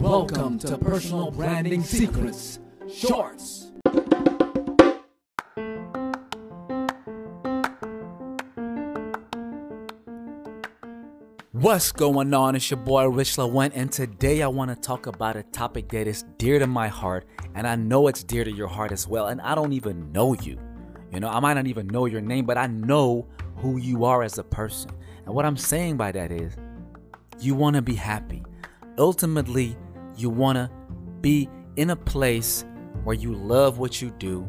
Welcome to Personal Branding Secrets Shorts. What's going on? It's your boy Rich Lawent, and today I want to talk about a topic that is dear to my heart, and I know it's dear to your heart as well. And I don't even know you. You know, I might not even know your name, but I know who you are as a person. And what I'm saying by that is, you want to be happy. Ultimately, you want to be in a place where you love what you do.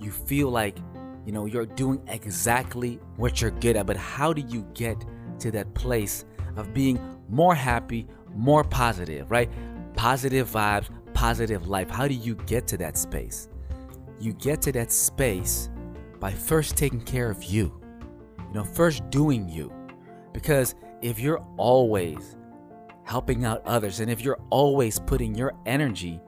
You feel like, you know, you're doing exactly what you're good at. But how do you get to that place of being more happy, more positive, right? Positive vibes, positive life. How do you get to that space? You get to that space by first taking care of you. You know, first doing you. Because if you're always helping out others and if you're always putting your energy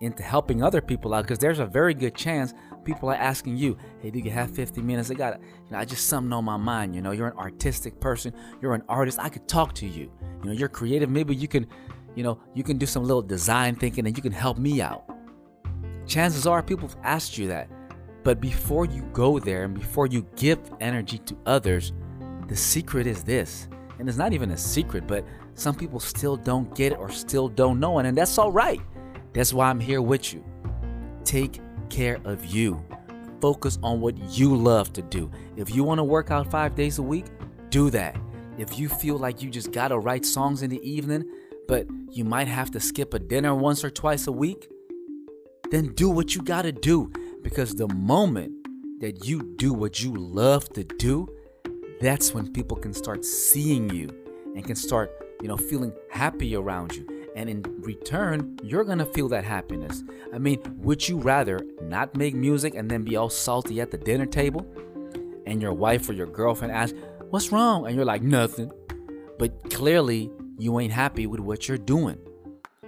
into helping other people out, because there's a very good chance people are asking you, hey, do you have 50 minutes? I got, you know, I just something on my mind. You know, you're an artistic person, you're an artist. I could talk to you. You know, you're creative. Maybe you can, you know, you can do some little design thinking and you can help me out. Chances are people have asked you that. But before you go there and before you give energy to others, the secret is this. And it's not even a secret, but some people still don't get it or still don't know it. And that's all right. That's why I'm here with you. Take care of you. Focus on what you love to do. If you want to work out five days a week, do that. If you feel like you just got to write songs in the evening, but you might have to skip a dinner once or twice a week, then do what you got to do. Because the moment that you do what you love to do, that's when people can start seeing you and can start, you know, feeling happy around you. And in return, you're gonna feel that happiness. I mean, would you rather not make music and then be all salty at the dinner table? And your wife or your girlfriend asks, What's wrong? And you're like, Nothing. But clearly, you ain't happy with what you're doing.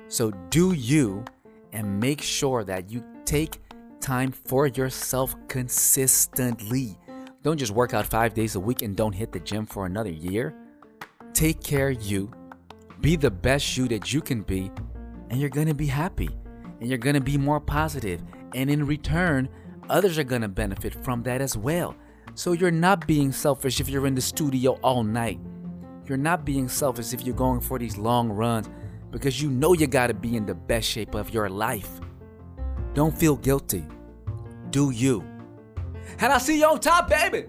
So do you and make sure that you take time for yourself consistently. Don't just work out five days a week and don't hit the gym for another year. Take care you. Be the best you that you can be, and you're gonna be happy. And you're gonna be more positive. And in return, others are gonna benefit from that as well. So you're not being selfish if you're in the studio all night. You're not being selfish if you're going for these long runs because you know you gotta be in the best shape of your life. Don't feel guilty. Do you. And I'll see you on top, baby.